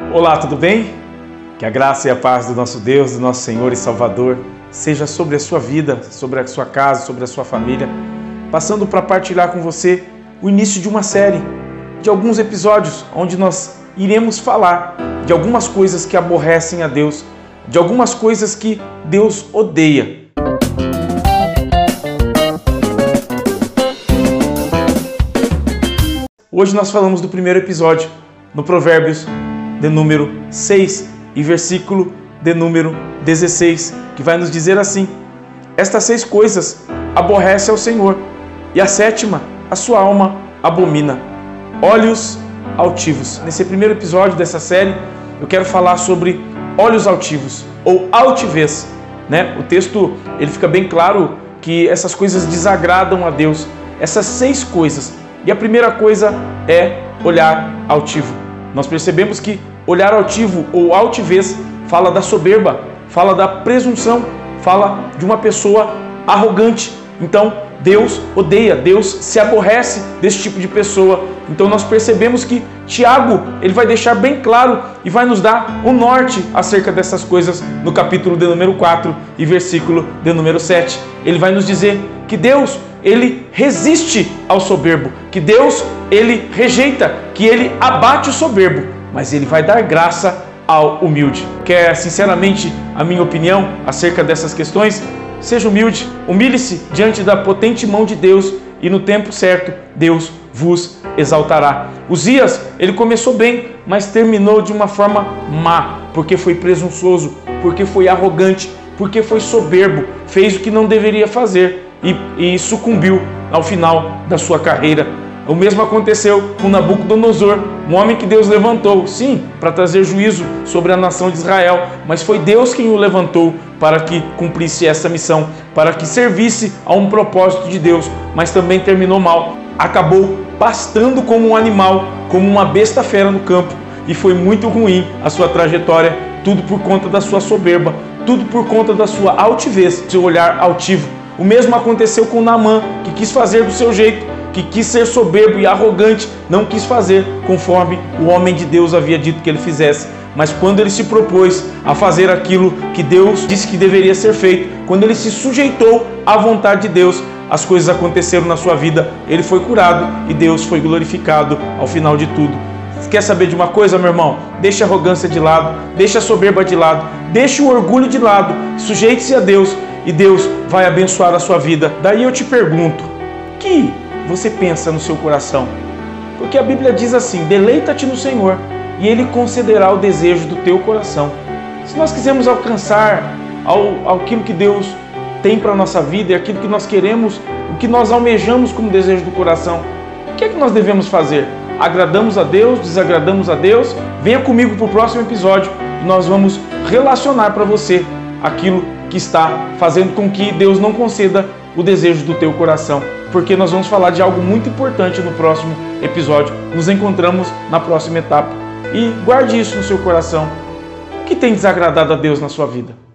Olá, tudo bem? Que a graça e a paz do nosso Deus, do nosso Senhor e Salvador, seja sobre a sua vida, sobre a sua casa, sobre a sua família. Passando para partilhar com você o início de uma série, de alguns episódios, onde nós iremos falar de algumas coisas que aborrecem a Deus, de algumas coisas que Deus odeia. Hoje nós falamos do primeiro episódio, no Provérbios de número 6 e versículo de número 16, que vai nos dizer assim: Estas seis coisas aborrece ao Senhor, e a sétima a sua alma abomina. Olhos altivos. Nesse primeiro episódio dessa série, eu quero falar sobre olhos altivos ou altivez, né? O texto, ele fica bem claro que essas coisas desagradam a Deus. Essas seis coisas. E a primeira coisa é olhar altivo. Nós percebemos que olhar altivo ou altivez fala da soberba, fala da presunção, fala de uma pessoa arrogante. Então, Deus odeia, Deus se aborrece desse tipo de pessoa. Então nós percebemos que Tiago, ele vai deixar bem claro e vai nos dar o um norte acerca dessas coisas no capítulo de número 4 e versículo de número 7. Ele vai nos dizer que Deus, ele resiste ao soberbo, que Deus, ele rejeita, que ele abate o soberbo, mas ele vai dar graça ao humilde. Quer sinceramente a minha opinião acerca dessas questões? Seja humilde, humilhe-se diante da potente mão de Deus e no tempo certo Deus vos exaltará. Uzias, ele começou bem, mas terminou de uma forma má, porque foi presunçoso, porque foi arrogante, porque foi soberbo, fez o que não deveria fazer e, e sucumbiu ao final da sua carreira. O mesmo aconteceu com Nabucodonosor, um homem que Deus levantou, sim, para trazer juízo sobre a nação de Israel, mas foi Deus quem o levantou para que cumprisse essa missão, para que servisse a um propósito de Deus, mas também terminou mal. Acabou pastando como um animal, como uma besta fera no campo, e foi muito ruim a sua trajetória, tudo por conta da sua soberba, tudo por conta da sua altivez, seu olhar altivo. O mesmo aconteceu com Naamã, que quis fazer do seu jeito, que quis ser soberbo e arrogante, não quis fazer conforme o homem de Deus havia dito que ele fizesse. Mas quando ele se propôs a fazer aquilo que Deus disse que deveria ser feito, quando ele se sujeitou à vontade de Deus, as coisas aconteceram na sua vida, ele foi curado e Deus foi glorificado ao final de tudo. Quer saber de uma coisa, meu irmão? Deixa a arrogância de lado, deixa a soberba de lado, deixa o orgulho de lado, sujeite-se a Deus e Deus vai abençoar a sua vida. Daí eu te pergunto: que você pensa no seu coração? Porque a Bíblia diz assim: deleita-te no Senhor e Ele concederá o desejo do teu coração. Se nós quisermos alcançar ao, aquilo que Deus tem para a nossa vida e aquilo que nós queremos, o que nós almejamos como desejo do coração, o que é que nós devemos fazer? Agradamos a Deus? Desagradamos a Deus? Venha comigo para o próximo episódio e nós vamos relacionar para você aquilo que está fazendo com que Deus não conceda o desejo do teu coração, porque nós vamos falar de algo muito importante no próximo episódio. Nos encontramos na próxima etapa e guarde isso no seu coração. O que tem desagradado a Deus na sua vida?